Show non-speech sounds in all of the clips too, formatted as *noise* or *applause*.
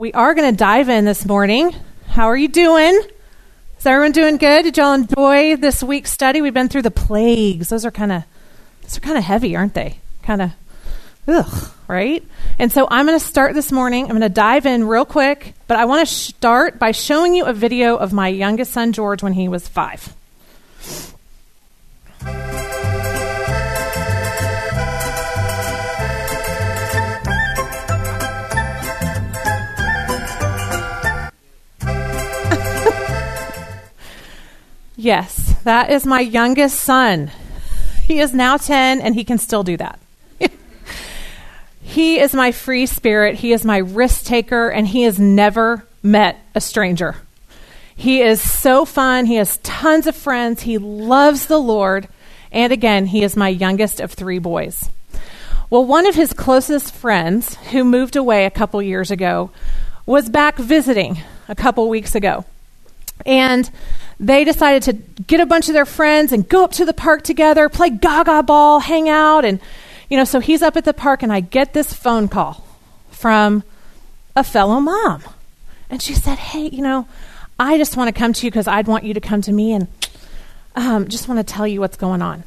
We are going to dive in this morning. How are you doing? Is everyone doing good? Did y'all enjoy this week's study? We've been through the plagues. Those are kind of those are kind of heavy, aren't they? Kind of ugh, right? And so I'm going to start this morning. I'm going to dive in real quick, but I want to start by showing you a video of my youngest son George when he was 5. Yes, that is my youngest son. He is now 10 and he can still do that. *laughs* he is my free spirit. He is my risk taker and he has never met a stranger. He is so fun. He has tons of friends. He loves the Lord. And again, he is my youngest of three boys. Well, one of his closest friends who moved away a couple years ago was back visiting a couple weeks ago. And they decided to get a bunch of their friends and go up to the park together, play gaga ball, hang out. And, you know, so he's up at the park, and I get this phone call from a fellow mom. And she said, Hey, you know, I just want to come to you because I'd want you to come to me and um, just want to tell you what's going on.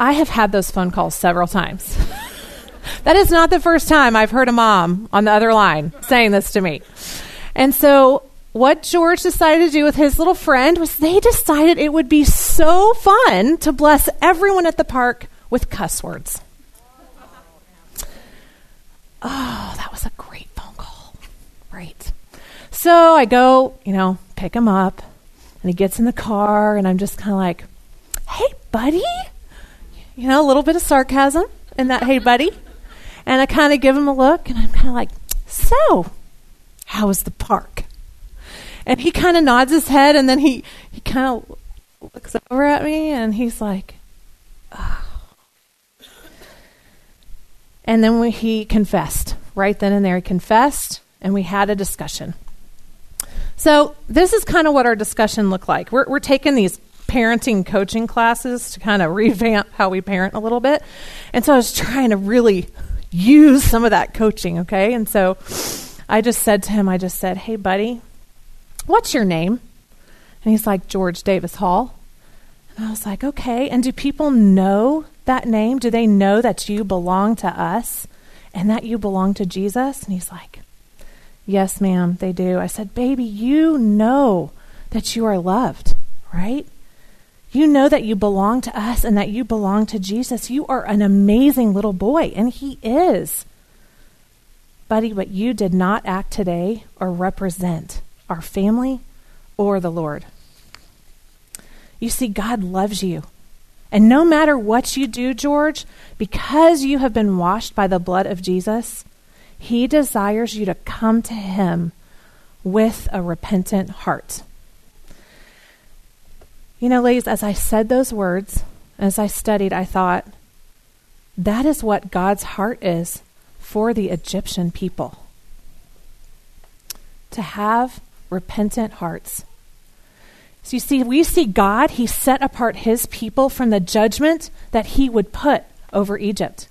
I have had those phone calls several times. *laughs* that is not the first time I've heard a mom on the other line saying this to me. And so what George decided to do with his little friend was they decided it would be so fun to bless everyone at the park with cuss words. Oh, that was a great phone call. Right. So I go, you know, pick him up, and he gets in the car, and I'm just kind of like, hey, buddy. You know, a little bit of sarcasm in that, hey, buddy. And I kind of give him a look, and I'm kind of like, so, how was the park? And he kind of nods his head and then he, he kind of looks over at me and he's like, oh. And then we, he confessed. Right then and there, he confessed and we had a discussion. So, this is kind of what our discussion looked like. We're, we're taking these parenting coaching classes to kind of revamp how we parent a little bit. And so I was trying to really use some of that coaching, okay? And so I just said to him, I just said, hey, buddy, What's your name? And he's like, George Davis Hall. And I was like, Okay. And do people know that name? Do they know that you belong to us and that you belong to Jesus? And he's like, Yes, ma'am, they do. I said, Baby, you know that you are loved, right? You know that you belong to us and that you belong to Jesus. You are an amazing little boy, and he is. Buddy, but you did not act today or represent our family, or the Lord. You see, God loves you. And no matter what you do, George, because you have been washed by the blood of Jesus, He desires you to come to Him with a repentant heart. You know, ladies, as I said those words, as I studied, I thought, that is what God's heart is for the Egyptian people. To have repentant hearts. So you see, we see God, He set apart His people from the judgment that He would put over Egypt.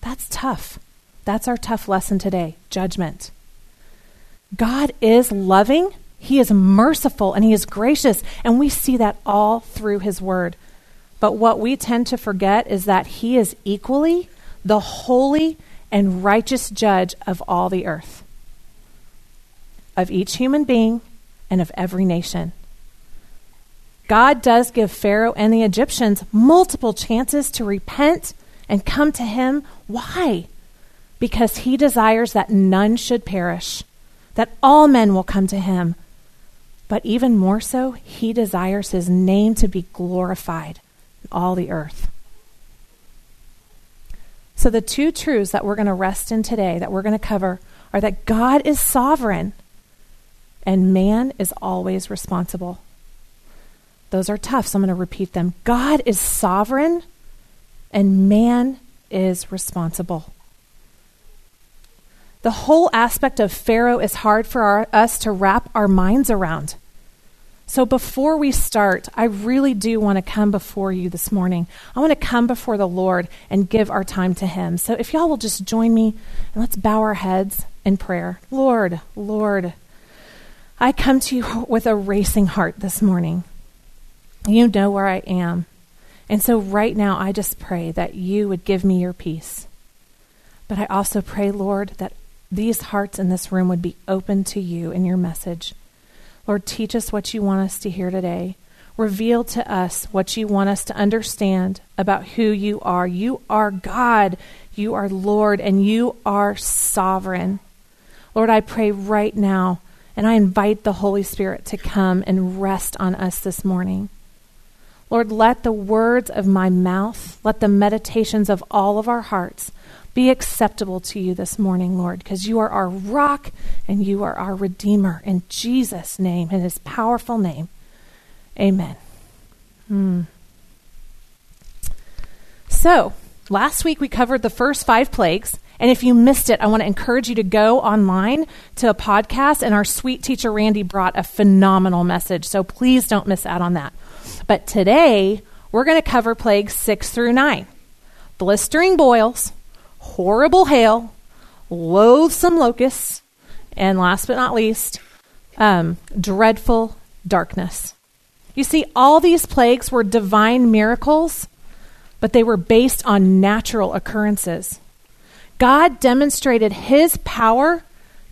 That's tough. That's our tough lesson today judgment. God is loving, He is merciful, and He is gracious, and we see that all through His Word. But what we tend to forget is that He is equally the holy and righteous judge of all the earth of each human being and of every nation. God does give Pharaoh and the Egyptians multiple chances to repent and come to him. Why? Because he desires that none should perish, that all men will come to him. But even more so, he desires his name to be glorified in all the earth. So, the two truths that we're going to rest in today, that we're going to cover, are that God is sovereign and man is always responsible. Those are tough, so I'm going to repeat them. God is sovereign, and man is responsible. The whole aspect of Pharaoh is hard for our, us to wrap our minds around. So before we start, I really do want to come before you this morning. I want to come before the Lord and give our time to Him. So if y'all will just join me and let's bow our heads in prayer. Lord, Lord, I come to you *laughs* with a racing heart this morning. You know where I am. And so right now, I just pray that you would give me your peace. But I also pray, Lord, that these hearts in this room would be open to you and your message. Lord, teach us what you want us to hear today. Reveal to us what you want us to understand about who you are. You are God, you are Lord, and you are sovereign. Lord, I pray right now, and I invite the Holy Spirit to come and rest on us this morning. Lord, let the words of my mouth, let the meditations of all of our hearts be acceptable to you this morning, Lord, because you are our rock and you are our Redeemer. In Jesus' name, in his powerful name. Amen. Hmm. So, last week we covered the first five plagues. And if you missed it, I want to encourage you to go online to a podcast. And our sweet teacher Randy brought a phenomenal message. So please don't miss out on that. But today, we're going to cover plagues six through nine blistering boils, horrible hail, loathsome locusts, and last but not least, um, dreadful darkness. You see, all these plagues were divine miracles, but they were based on natural occurrences. God demonstrated his power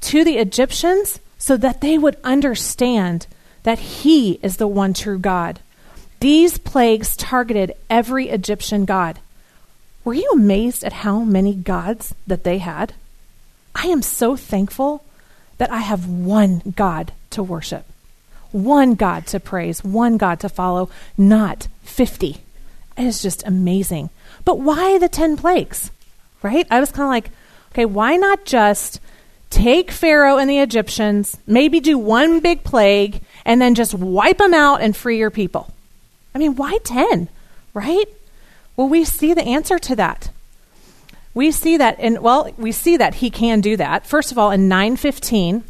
to the Egyptians so that they would understand that he is the one true God. These plagues targeted every Egyptian god. Were you amazed at how many gods that they had? I am so thankful that I have one God to worship, one God to praise, one God to follow, not 50. It is just amazing. But why the 10 plagues? Right? I was kind of like, okay, why not just take Pharaoh and the Egyptians, maybe do one big plague, and then just wipe them out and free your people? I mean, why 10? Right? Well, we see the answer to that. We see that, and well, we see that he can do that. First of all, in 915,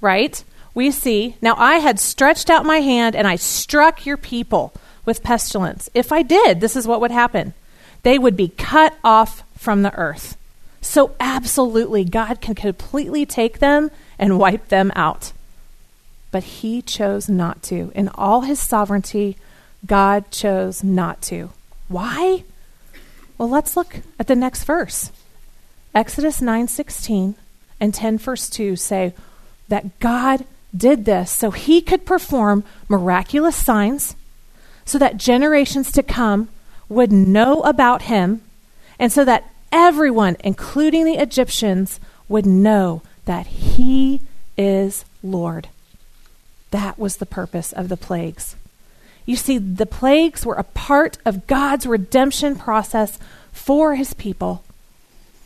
right? We see, now I had stretched out my hand and I struck your people with pestilence. If I did, this is what would happen they would be cut off from the earth. So, absolutely, God can completely take them and wipe them out. But he chose not to. In all his sovereignty, God chose not to. Why? Well, let's look at the next verse. Exodus 9:16 and 10 verse 2 say that God did this so he could perform miraculous signs so that generations to come would know about him and so that everyone including the Egyptians would know that he is Lord. That was the purpose of the plagues. You see, the plagues were a part of God's redemption process for his people.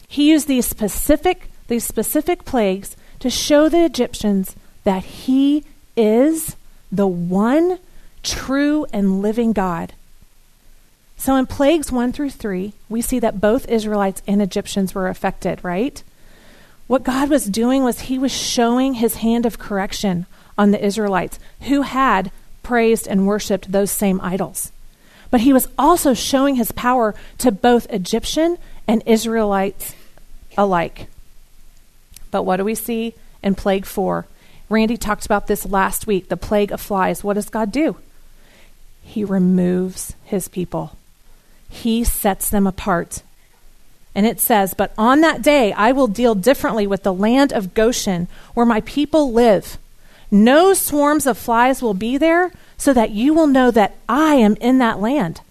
He used these specific, these specific plagues to show the Egyptians that he is the one true and living God. So in plagues 1 through 3, we see that both Israelites and Egyptians were affected, right? What God was doing was he was showing his hand of correction on the Israelites who had praised and worshiped those same idols. But he was also showing his power to both Egyptian and Israelites alike. But what do we see in plague 4? Randy talked about this last week the plague of flies. What does God do? He removes his people, he sets them apart. And it says, But on that day I will deal differently with the land of Goshen, where my people live. No swarms of flies will be there, so that you will know that I am in that land.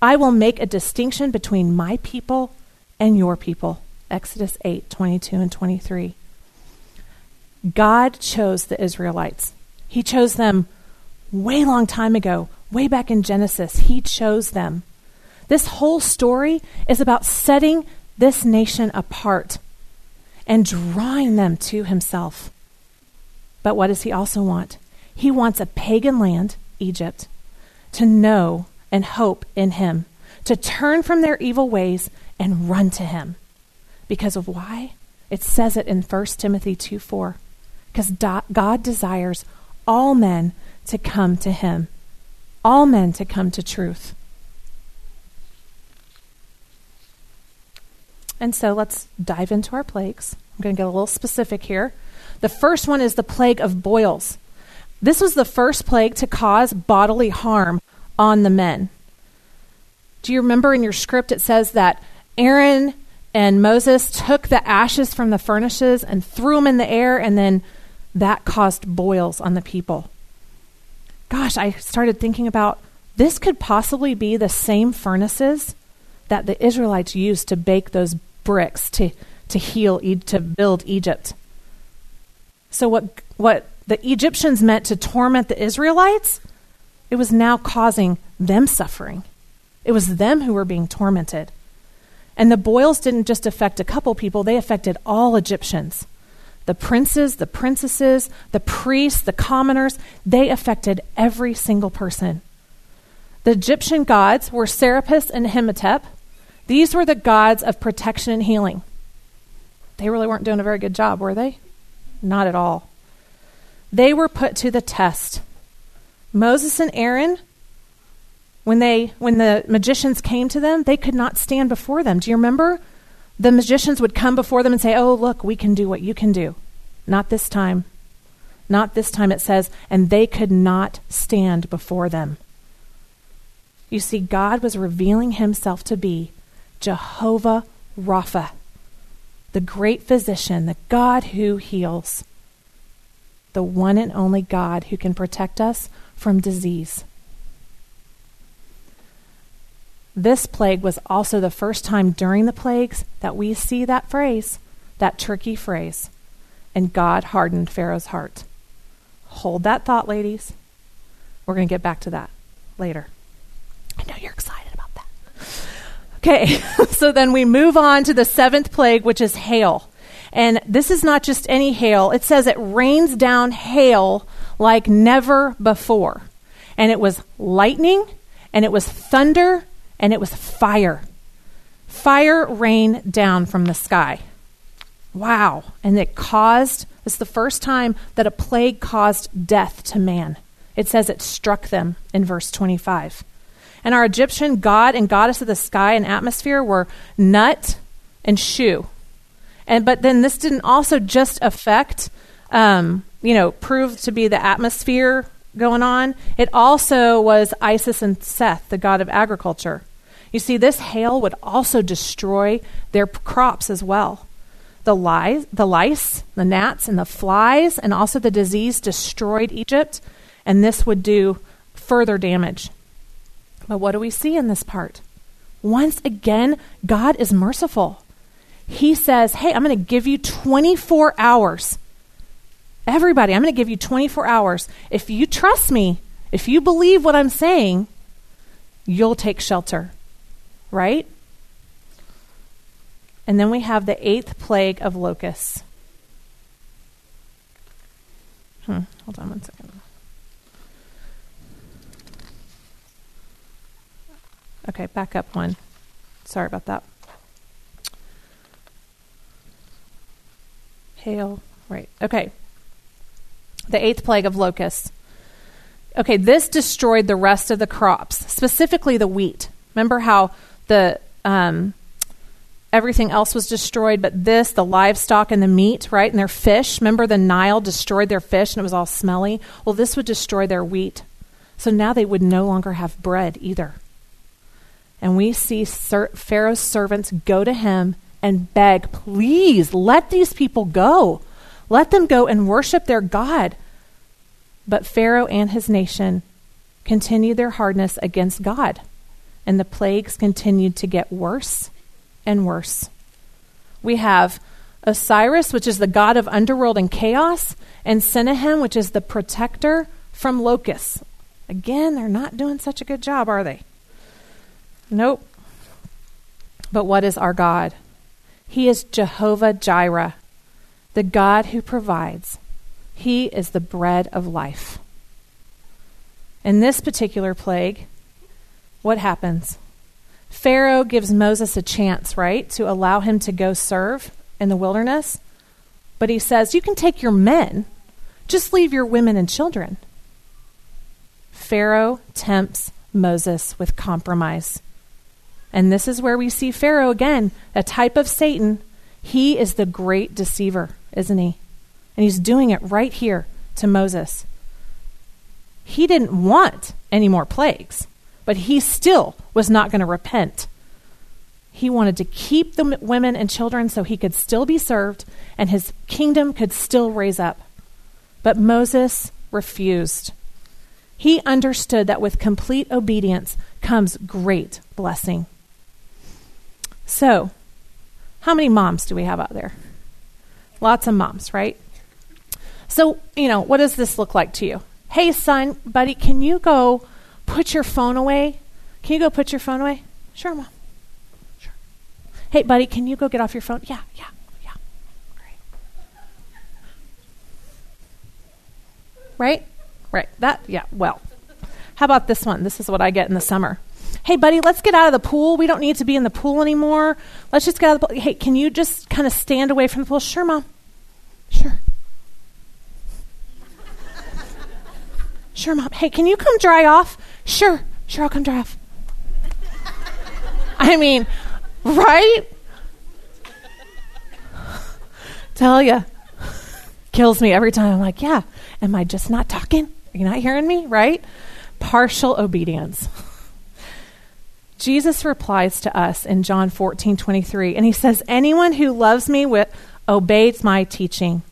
I will make a distinction between my people and your people. Exodus 8 22 and 23. God chose the Israelites. He chose them way long time ago, way back in Genesis. He chose them. This whole story is about setting this nation apart and drawing them to himself. But what does he also want? He wants a pagan land, Egypt, to know and hope in him, to turn from their evil ways and run to him. Because of why? It says it in 1 Timothy 2 4. Because God desires all men to come to him, all men to come to truth. And so let's dive into our plagues. I'm going to get a little specific here. The first one is the plague of boils. This was the first plague to cause bodily harm on the men. Do you remember in your script it says that Aaron and Moses took the ashes from the furnaces and threw them in the air, and then that caused boils on the people? Gosh, I started thinking about this could possibly be the same furnaces that the Israelites used to bake those bricks to, to heal, to build Egypt. So, what, what the Egyptians meant to torment the Israelites, it was now causing them suffering. It was them who were being tormented. And the boils didn't just affect a couple people, they affected all Egyptians. The princes, the princesses, the priests, the commoners, they affected every single person. The Egyptian gods were Serapis and Imhotep. These were the gods of protection and healing. They really weren't doing a very good job, were they? Not at all. They were put to the test. Moses and Aaron, when they when the magicians came to them, they could not stand before them. Do you remember? The magicians would come before them and say, "Oh, look, we can do what you can do." Not this time. Not this time it says, and they could not stand before them. You see, God was revealing himself to be Jehovah Rapha, the great physician, the God who heals, the one and only God who can protect us from disease. This plague was also the first time during the plagues that we see that phrase, that tricky phrase, and God hardened Pharaoh's heart. Hold that thought, ladies. We're going to get back to that later. I know you're excited about that. Okay, *laughs* so then we move on to the seventh plague, which is hail. And this is not just any hail, it says it rains down hail like never before. And it was lightning, and it was thunder, and it was fire. Fire rained down from the sky. Wow. And it caused, it's the first time that a plague caused death to man. It says it struck them in verse 25. And our Egyptian god and goddess of the sky and atmosphere were Nut and Shu. And but then this didn't also just affect, um, you know, prove to be the atmosphere going on. It also was Isis and Seth, the god of agriculture. You see, this hail would also destroy their crops as well. The the lice, the gnats, and the flies, and also the disease destroyed Egypt, and this would do further damage. But what do we see in this part? Once again, God is merciful. He says, Hey, I'm going to give you 24 hours. Everybody, I'm going to give you 24 hours. If you trust me, if you believe what I'm saying, you'll take shelter. Right? And then we have the eighth plague of locusts. Hmm, hold on one second. Okay, back up one. Sorry about that. Hail. Right. Okay. The eighth plague of locusts. Okay, this destroyed the rest of the crops, specifically the wheat. Remember how the um, everything else was destroyed, but this, the livestock and the meat, right, and their fish. Remember the Nile destroyed their fish and it was all smelly? Well, this would destroy their wheat. So now they would no longer have bread either. And we see Pharaoh's servants go to him and beg, please let these people go. Let them go and worship their God. But Pharaoh and his nation continued their hardness against God, and the plagues continued to get worse and worse. We have Osiris, which is the god of underworld and chaos, and Senehem, which is the protector from locusts. Again, they're not doing such a good job, are they? Nope. But what is our God? He is Jehovah Jireh, the God who provides. He is the bread of life. In this particular plague, what happens? Pharaoh gives Moses a chance, right, to allow him to go serve in the wilderness. But he says, You can take your men, Just leave your women and children. Pharaoh tempts Moses with compromise. And this is where we see Pharaoh again, a type of Satan. He is the great deceiver, isn't he? And he's doing it right here to Moses. He didn't want any more plagues, but he still was not going to repent. He wanted to keep the women and children so he could still be served and his kingdom could still raise up. But Moses refused. He understood that with complete obedience comes great blessing. So, how many moms do we have out there? Lots of moms, right? So, you know, what does this look like to you? Hey, son, buddy, can you go put your phone away? Can you go put your phone away? Sure, mom. Sure. Hey, buddy, can you go get off your phone? Yeah, yeah, yeah. Great. Right? Right. That, yeah, well. How about this one? This is what I get in the summer. Hey, buddy, let's get out of the pool. We don't need to be in the pool anymore. Let's just get out of the pool. Hey, can you just kind of stand away from the pool? Sure, mom. Sure. Sure, mom. Hey, can you come dry off? Sure. Sure, I'll come dry off. I mean, right? Tell ya. Kills me every time. I'm like, yeah, am I just not talking? Are you not hearing me? Right? Partial obedience. Jesus replies to us in John 14, 23, and he says, Anyone who loves me with, obeys my teaching.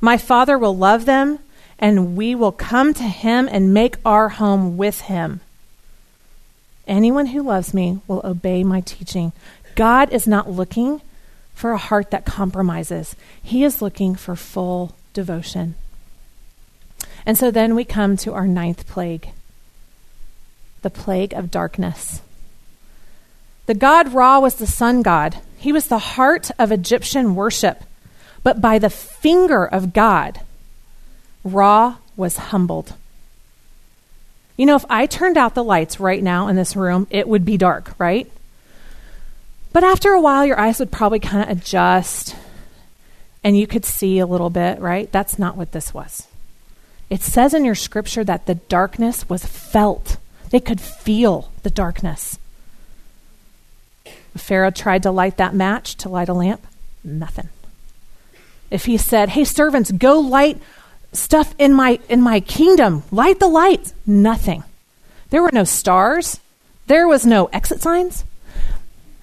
My Father will love them, and we will come to him and make our home with him. Anyone who loves me will obey my teaching. God is not looking for a heart that compromises, He is looking for full devotion. And so then we come to our ninth plague the plague of darkness. The god Ra was the sun god. He was the heart of Egyptian worship. But by the finger of God, Ra was humbled. You know, if I turned out the lights right now in this room, it would be dark, right? But after a while, your eyes would probably kind of adjust and you could see a little bit, right? That's not what this was. It says in your scripture that the darkness was felt, they could feel the darkness. Pharaoh tried to light that match to light a lamp, nothing. If he said, "Hey servants, go light stuff in my in my kingdom, light the lights," nothing. There were no stars. There was no exit signs.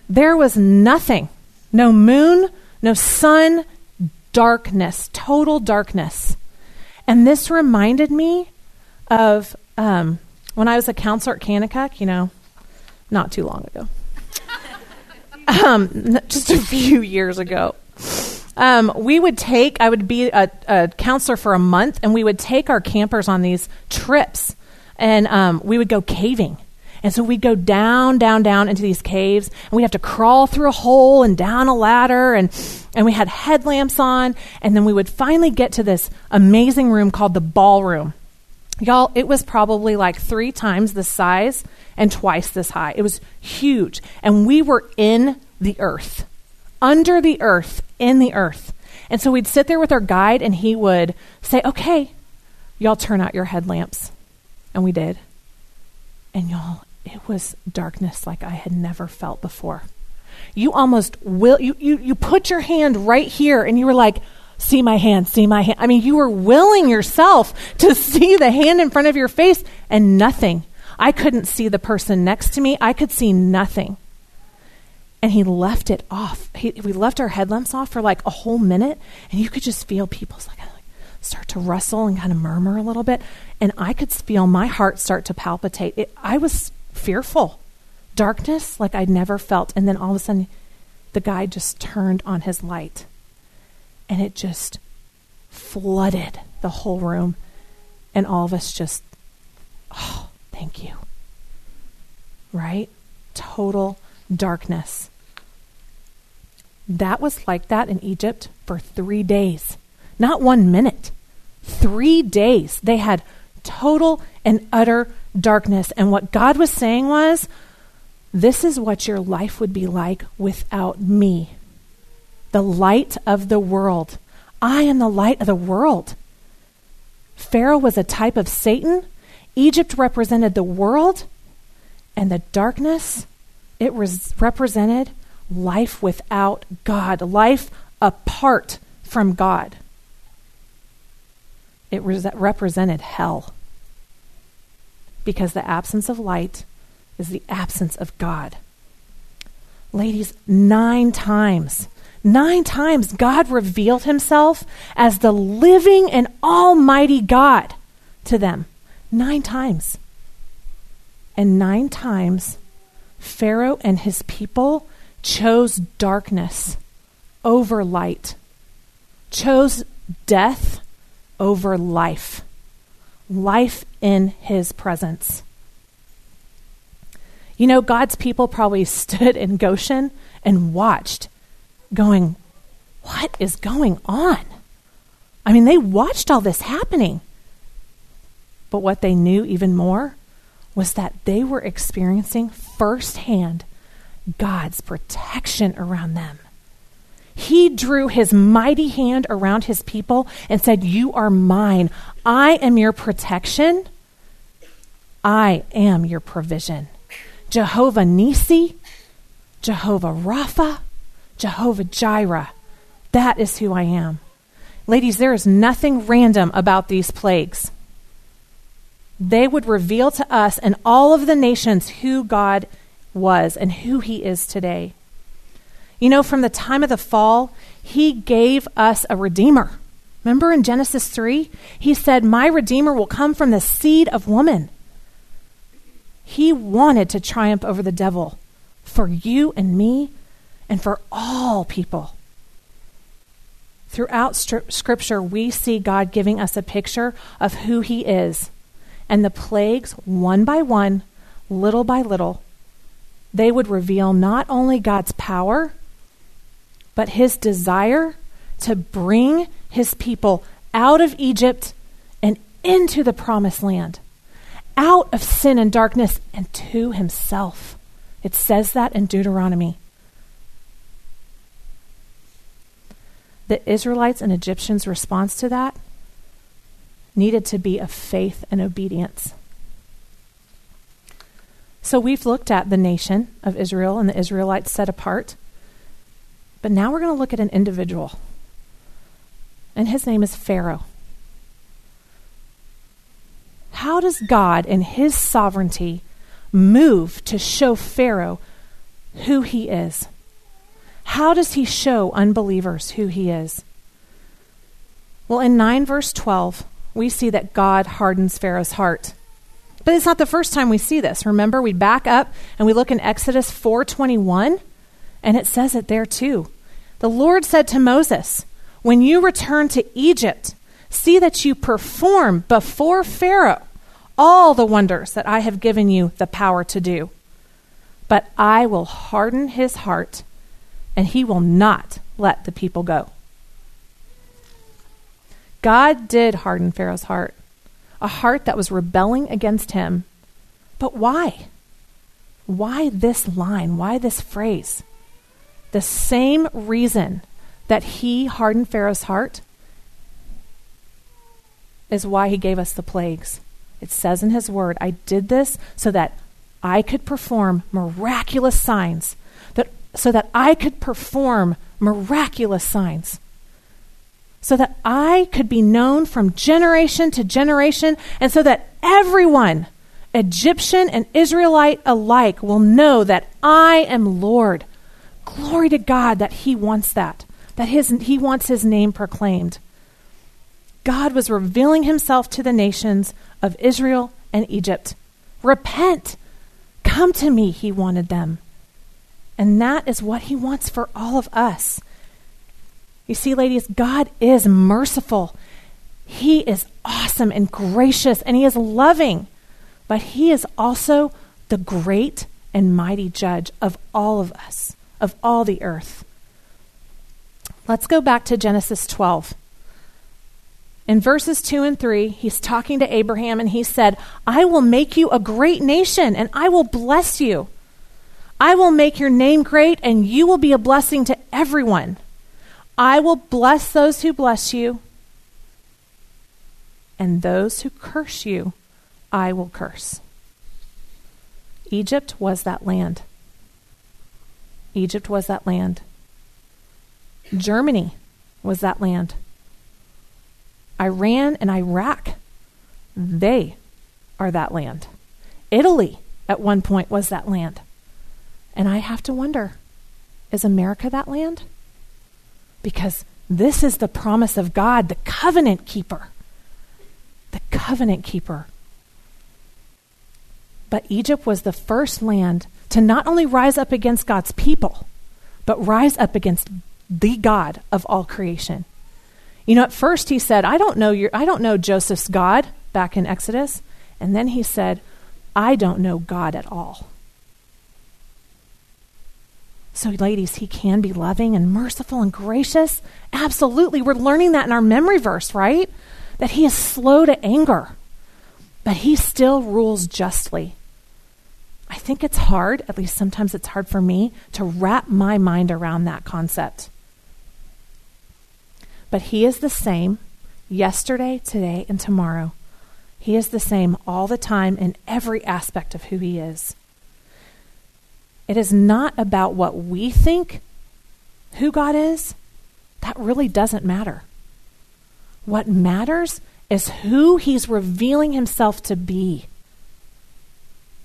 There was nothing. No moon, no sun, darkness, total darkness. And this reminded me of um, when I was a counselor at Kanakuk, you know, not too long ago um, *laughs* just a few years ago. Um, we would take, I would be a, a, counselor for a month, and we would take our campers on these trips, and um, we would go caving. And so we'd go down, down, down into these caves, and we'd have to crawl through a hole and down a ladder, and, and we had headlamps on, and then we would finally get to this amazing room called the ballroom. Y'all, it was probably like three times the size and twice this high. It was huge. And we were in the earth, under the earth, in the earth. And so we'd sit there with our guide, and he would say, Okay, y'all turn out your headlamps. And we did. And y'all, it was darkness like I had never felt before. You almost will, you, you, you put your hand right here, and you were like, see my hand, see my hand. I mean, you were willing yourself to *laughs* see the hand in front of your face and nothing. I couldn't see the person next to me. I could see nothing. And he left it off. He, we left our headlamps off for like a whole minute, and you could just feel people's like, start to rustle and kind of murmur a little bit. And I could feel my heart start to palpitate. It, I was fearful. Darkness like I'd never felt. And then all of a sudden, the guy just turned on his light and it just flooded the whole room. And all of us just, oh, thank you. Right? Total darkness. That was like that in Egypt for three days. Not one minute. Three days. They had total and utter darkness. And what God was saying was, this is what your life would be like without me the light of the world. I am the light of the world. Pharaoh was a type of Satan, Egypt represented the world, and the darkness, it res- represented life without God, life apart from God. It res- represented hell because the absence of light is the absence of God. Ladies, nine times, nine times God revealed himself as the living and almighty God to them. Nine times. And nine times, Pharaoh and his people chose darkness over light, chose death over life, life in his presence. You know, God's people probably *laughs* stood in Goshen and watched, going, What is going on? I mean, they watched all this happening. But what they knew even more was that they were experiencing firsthand God's protection around them. He drew his mighty hand around his people and said, You are mine. I am your protection. I am your provision. Jehovah Nisi, Jehovah Rapha, Jehovah Jireh. That is who I am. Ladies, there is nothing random about these plagues. They would reveal to us and all of the nations who God was and who He is today. You know, from the time of the fall, He gave us a Redeemer. Remember in Genesis 3? He said, My Redeemer will come from the seed of woman. He wanted to triumph over the devil for you and me and for all people. Throughout Scripture, we see God giving us a picture of who He is. And the plagues, one by one, little by little, they would reveal not only God's power, but His desire to bring His people out of Egypt and into the promised land out of sin and darkness and to himself. It says that in Deuteronomy. The Israelites and Egyptians' response to that needed to be of faith and obedience. So we've looked at the nation of Israel and the Israelites set apart. But now we're going to look at an individual. And his name is Pharaoh. How does God, in his sovereignty, move to show Pharaoh who he is? How does he show unbelievers who he is? Well, in 9 verse 12, we see that God hardens Pharaoh's heart. But it's not the first time we see this. Remember, we back up and we look in Exodus 4:21, and it says it there too. The Lord said to Moses, "When you return to Egypt, See that you perform before Pharaoh all the wonders that I have given you the power to do. But I will harden his heart, and he will not let the people go. God did harden Pharaoh's heart, a heart that was rebelling against him. But why? Why this line? Why this phrase? The same reason that he hardened Pharaoh's heart is why he gave us the plagues. It says in his word, I did this so that I could perform miraculous signs, so that I could perform miraculous signs, so that I could be known from generation to generation, and so that everyone, Egyptian and Israelite alike, will know that I am Lord. Glory to God that He wants that, that his, He wants His name proclaimed. God was revealing himself to the nations of Israel and Egypt. Repent. Come to me, he wanted them. And that is what he wants for all of us. You see, ladies, God is merciful. He is awesome and gracious, and he is loving. But he is also the great and mighty judge of all of us, of all the earth. Let's go back to Genesis 12. In verses 2 and 3, he's talking to Abraham and he said, I will make you a great nation and I will bless you. I will make your name great and you will be a blessing to everyone. I will bless those who bless you, and those who curse you, I will curse. Egypt was that land. Egypt was that land. Germany was that land. Iran and Iraq, they are that land. Italy at one point was that land. And I have to wonder is America that land? Because this is the promise of God, the covenant keeper. The covenant keeper. But Egypt was the first land to not only rise up against God's people, but rise up against the God of all creation. You know, at first he said, I don't know your I don't know Joseph's God back in Exodus. And then he said, I don't know God at all. So, ladies, he can be loving and merciful and gracious. Absolutely. We're learning that in our memory verse, right? That he is slow to anger, but he still rules justly. I think it's hard, at least sometimes it's hard for me, to wrap my mind around that concept. But he is the same yesterday, today, and tomorrow. He is the same all the time in every aspect of who he is. It is not about what we think who God is. That really doesn't matter. What matters is who He's revealing Himself to be.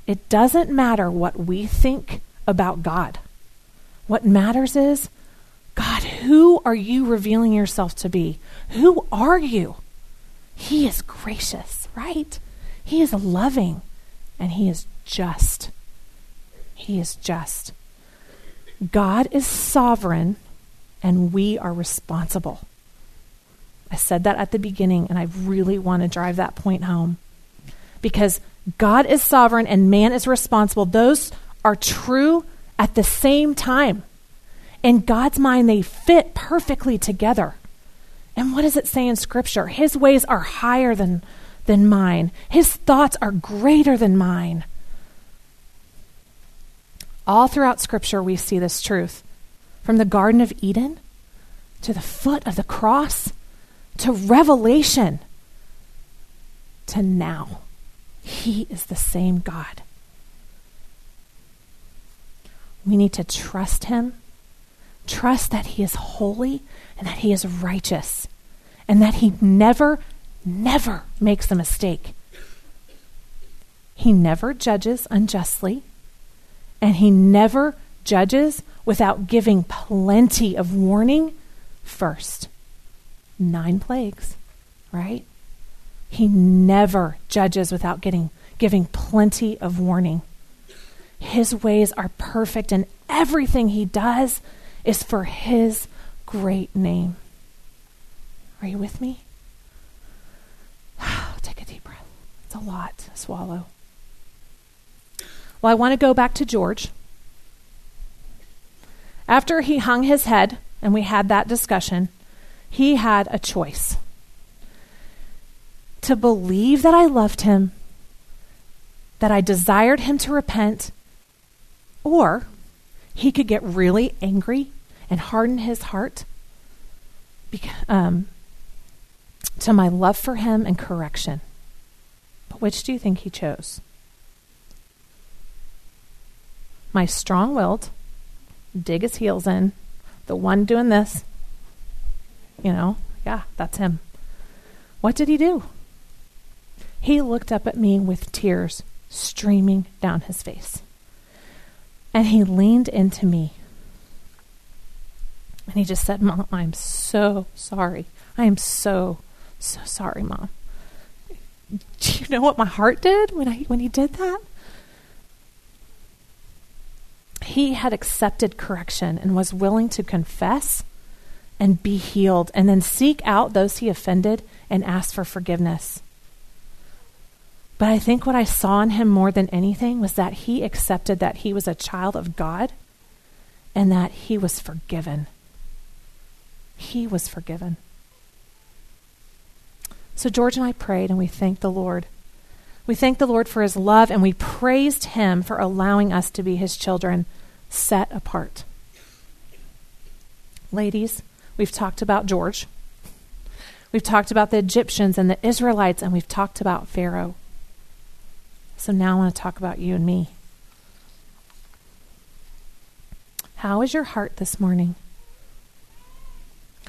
It doesn't matter what we think about God. What matters is, God, who are you revealing yourself to be? Who are you? He is gracious, right? He is loving, and He is just. He is just. God is sovereign and we are responsible. I said that at the beginning, and I really want to drive that point home. Because God is sovereign and man is responsible. Those are true at the same time. In God's mind, they fit perfectly together. And what does it say in Scripture? His ways are higher than, than mine, His thoughts are greater than mine. All throughout Scripture, we see this truth. From the Garden of Eden to the foot of the cross to Revelation to now. He is the same God. We need to trust Him, trust that He is holy and that He is righteous, and that He never, never makes a mistake. He never judges unjustly. And he never judges without giving plenty of warning first. Nine plagues, right? He never judges without getting giving plenty of warning. His ways are perfect and everything he does is for his great name. Are you with me? *sighs* Take a deep breath. It's a lot to swallow. Well, I want to go back to George. After he hung his head and we had that discussion, he had a choice to believe that I loved him, that I desired him to repent, or he could get really angry and harden his heart um, to my love for him and correction. But which do you think he chose? My strong willed, dig his heels in, the one doing this, you know, yeah, that's him. What did he do? He looked up at me with tears streaming down his face. And he leaned into me. And he just said, Mom, I'm so sorry. I am so, so sorry, Mom. Do you know what my heart did when I when he did that? He had accepted correction and was willing to confess and be healed and then seek out those he offended and ask for forgiveness. But I think what I saw in him more than anything was that he accepted that he was a child of God and that he was forgiven. He was forgiven. So George and I prayed and we thanked the Lord. We thanked the Lord for his love and we praised him for allowing us to be his children set apart. Ladies, we've talked about George. We've talked about the Egyptians and the Israelites, and we've talked about Pharaoh. So now I want to talk about you and me. How is your heart this morning?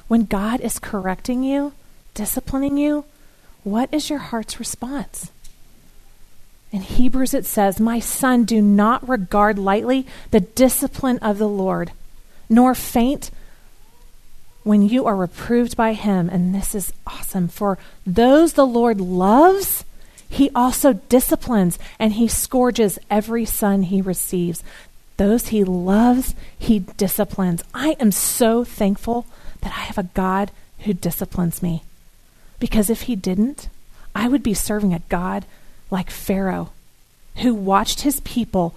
When God is correcting you, disciplining you, what is your heart's response? In Hebrews it says, My son, do not regard lightly the discipline of the Lord, nor faint when you are reproved by him. And this is awesome. For those the Lord loves, he also disciplines and he scourges every son he receives. Those he loves, he disciplines. I am so thankful that I have a God who disciplines me. Because if he didn't, I would be serving a God like Pharaoh, who watched his people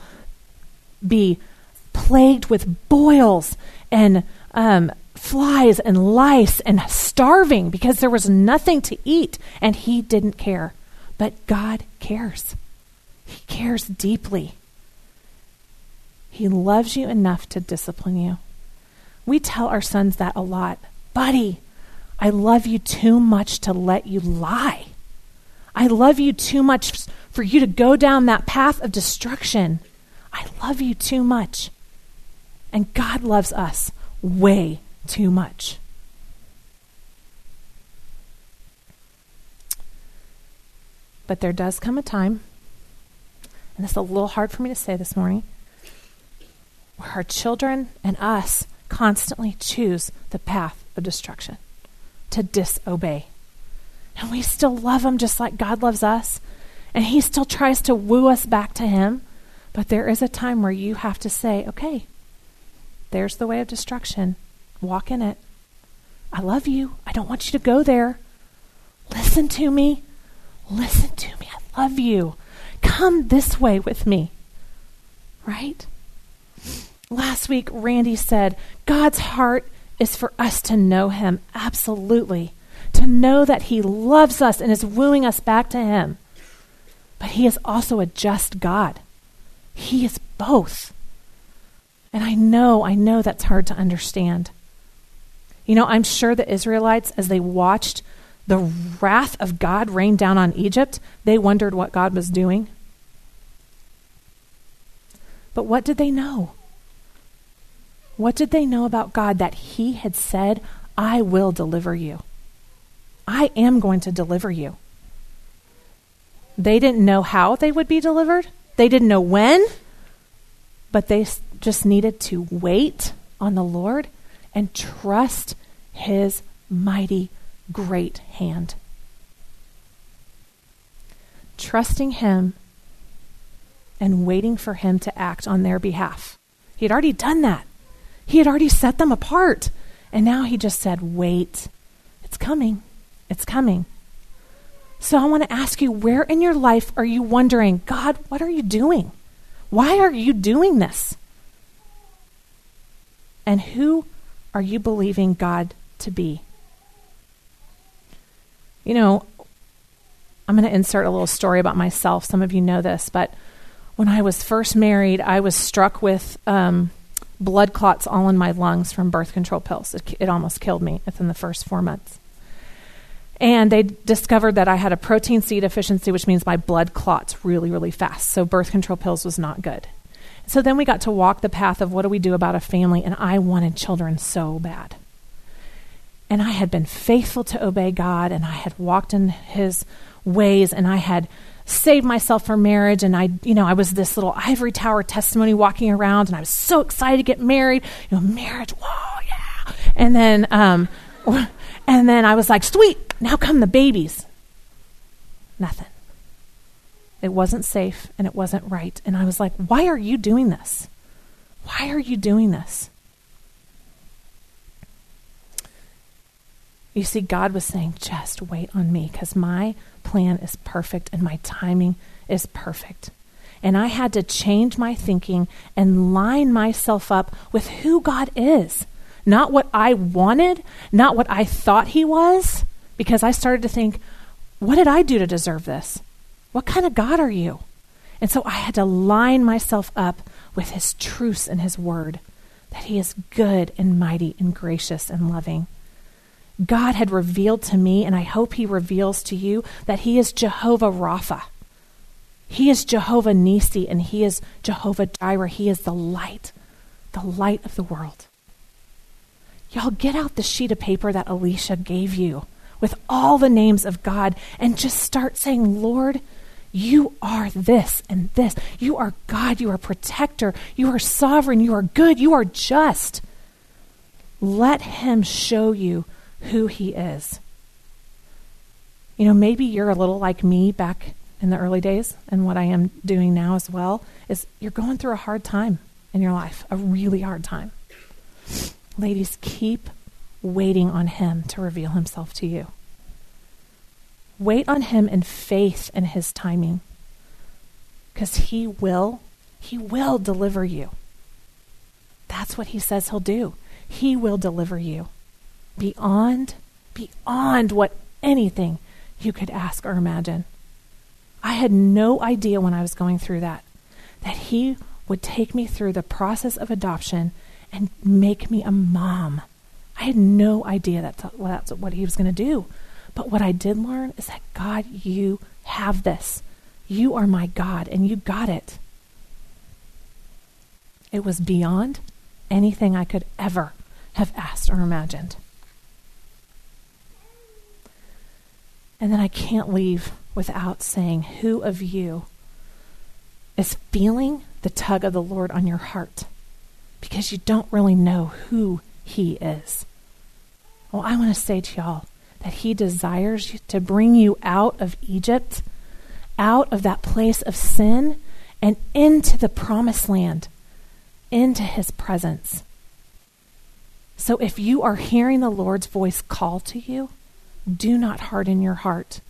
be plagued with boils and um, flies and lice and starving because there was nothing to eat, and he didn't care. But God cares. He cares deeply. He loves you enough to discipline you. We tell our sons that a lot. Buddy, I love you too much to let you lie. I love you too much for you to go down that path of destruction. I love you too much. And God loves us way too much. But there does come a time, and it's a little hard for me to say this morning, where our children and us constantly choose the path of destruction, to disobey. And we still love Him just like God loves us. And He still tries to woo us back to Him. But there is a time where you have to say, okay, there's the way of destruction. Walk in it. I love you. I don't want you to go there. Listen to me. Listen to me. I love you. Come this way with me. Right? Last week, Randy said, God's heart is for us to know Him. Absolutely to know that He loves us and is wooing us back to Him. But He is also a just God. He is both. And I know, I know that's hard to understand. You know, I'm sure the Israelites, as they watched the wrath of God rain down on Egypt, they wondered what God was doing. But what did they know? What did they know about God that He had said, I will deliver you? I am going to deliver you. They didn't know how they would be delivered, they didn't know when, but they just needed to wait on the Lord and trust His mighty, great hand. Trusting Him and waiting for Him to act on their behalf. He had already done that, He had already set them apart. And now He just said, Wait, it's coming. It's coming. So I want to ask you where in your life are you wondering, God, what are you doing? Why are you doing this? And who are you believing God to be? You know, I'm going to insert a little story about myself. Some of you know this, but when I was first married, I was struck with um, blood clots all in my lungs from birth control pills. It, it almost killed me within the first four months. And they discovered that I had a protein C deficiency, which means my blood clots really, really fast. So birth control pills was not good. So then we got to walk the path of what do we do about a family, and I wanted children so bad. And I had been faithful to obey God, and I had walked in His ways, and I had saved myself for marriage and I you know I was this little ivory tower testimony walking around and I was so excited to get married you know marriage whoa yeah and then um *laughs* and then I was like sweet now come the babies. Nothing. It wasn't safe and it wasn't right. And I was like, why are you doing this? Why are you doing this? You see, God was saying, just wait on me because my plan is perfect and my timing is perfect. And I had to change my thinking and line myself up with who God is. Not what I wanted, not what I thought He was, because I started to think, what did I do to deserve this? What kind of God are you? And so I had to line myself up with his truths and his word that he is good and mighty and gracious and loving. God had revealed to me, and I hope He reveals to you, that He is Jehovah Rapha. He is Jehovah Nisi, and He is Jehovah Jireh. He is the light, the light of the world. Y'all, get out the sheet of paper that Alicia gave you with all the names of God and just start saying, Lord, you are this and this. You are God. You are protector. You are sovereign. You are good. You are just. Let Him show you who He is. You know, maybe you're a little like me back in the early days, and what I am doing now as well is you're going through a hard time in your life, a really hard time. Ladies, keep waiting on Him to reveal Himself to you. Wait on Him in faith in His timing, because He will, He will deliver you. That's what He says He'll do. He will deliver you beyond, beyond what anything you could ask or imagine. I had no idea when I was going through that, that He would take me through the process of adoption and make me a mom. I had no idea that that's what he was going to do. But what I did learn is that God, you have this. You are my God, and you got it. It was beyond anything I could ever have asked or imagined. And then I can't leave without saying, Who of you is feeling the tug of the Lord on your heart? Because you don't really know who He is. Well, I want to say to y'all that He desires to bring you out of Egypt, out of that place of sin, and into the promised land, into His presence. So if you are hearing the Lord's voice call to you, do not harden your heart.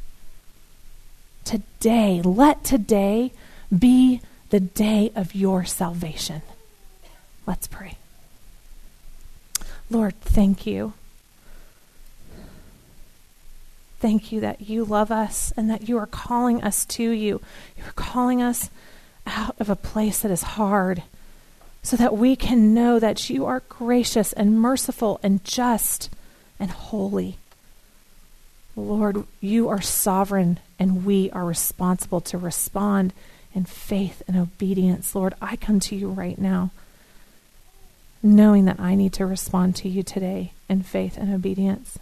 Today, let today be the day of your salvation. Let's pray. Lord, thank you. Thank you that you love us and that you are calling us to you. You are calling us out of a place that is hard so that we can know that you are gracious and merciful and just and holy. Lord, you are sovereign and we are responsible to respond in faith and obedience. Lord, I come to you right now knowing that I need to respond to you today in faith and obedience.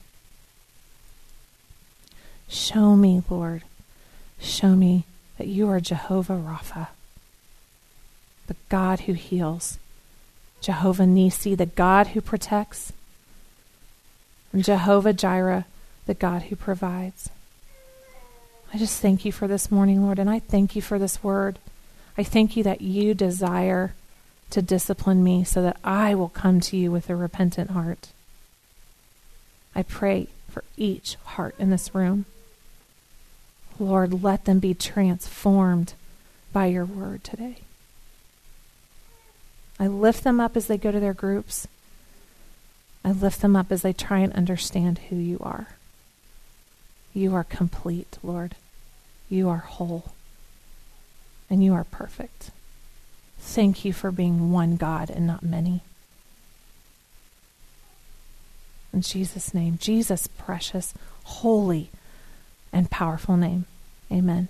Show me, Lord, show me that you are Jehovah Rapha, the God who heals, Jehovah Nisi, the God who protects, and Jehovah Jireh, the God who provides. I just thank you for this morning, Lord, and I thank you for this word. I thank you that you desire to discipline me so that I will come to you with a repentant heart. I pray for each heart in this room. Lord, let them be transformed by your word today. I lift them up as they go to their groups. I lift them up as they try and understand who you are. You are complete, Lord. You are whole. And you are perfect. Thank you for being one God and not many. In Jesus' name, Jesus' precious, holy, and powerful name. Amen.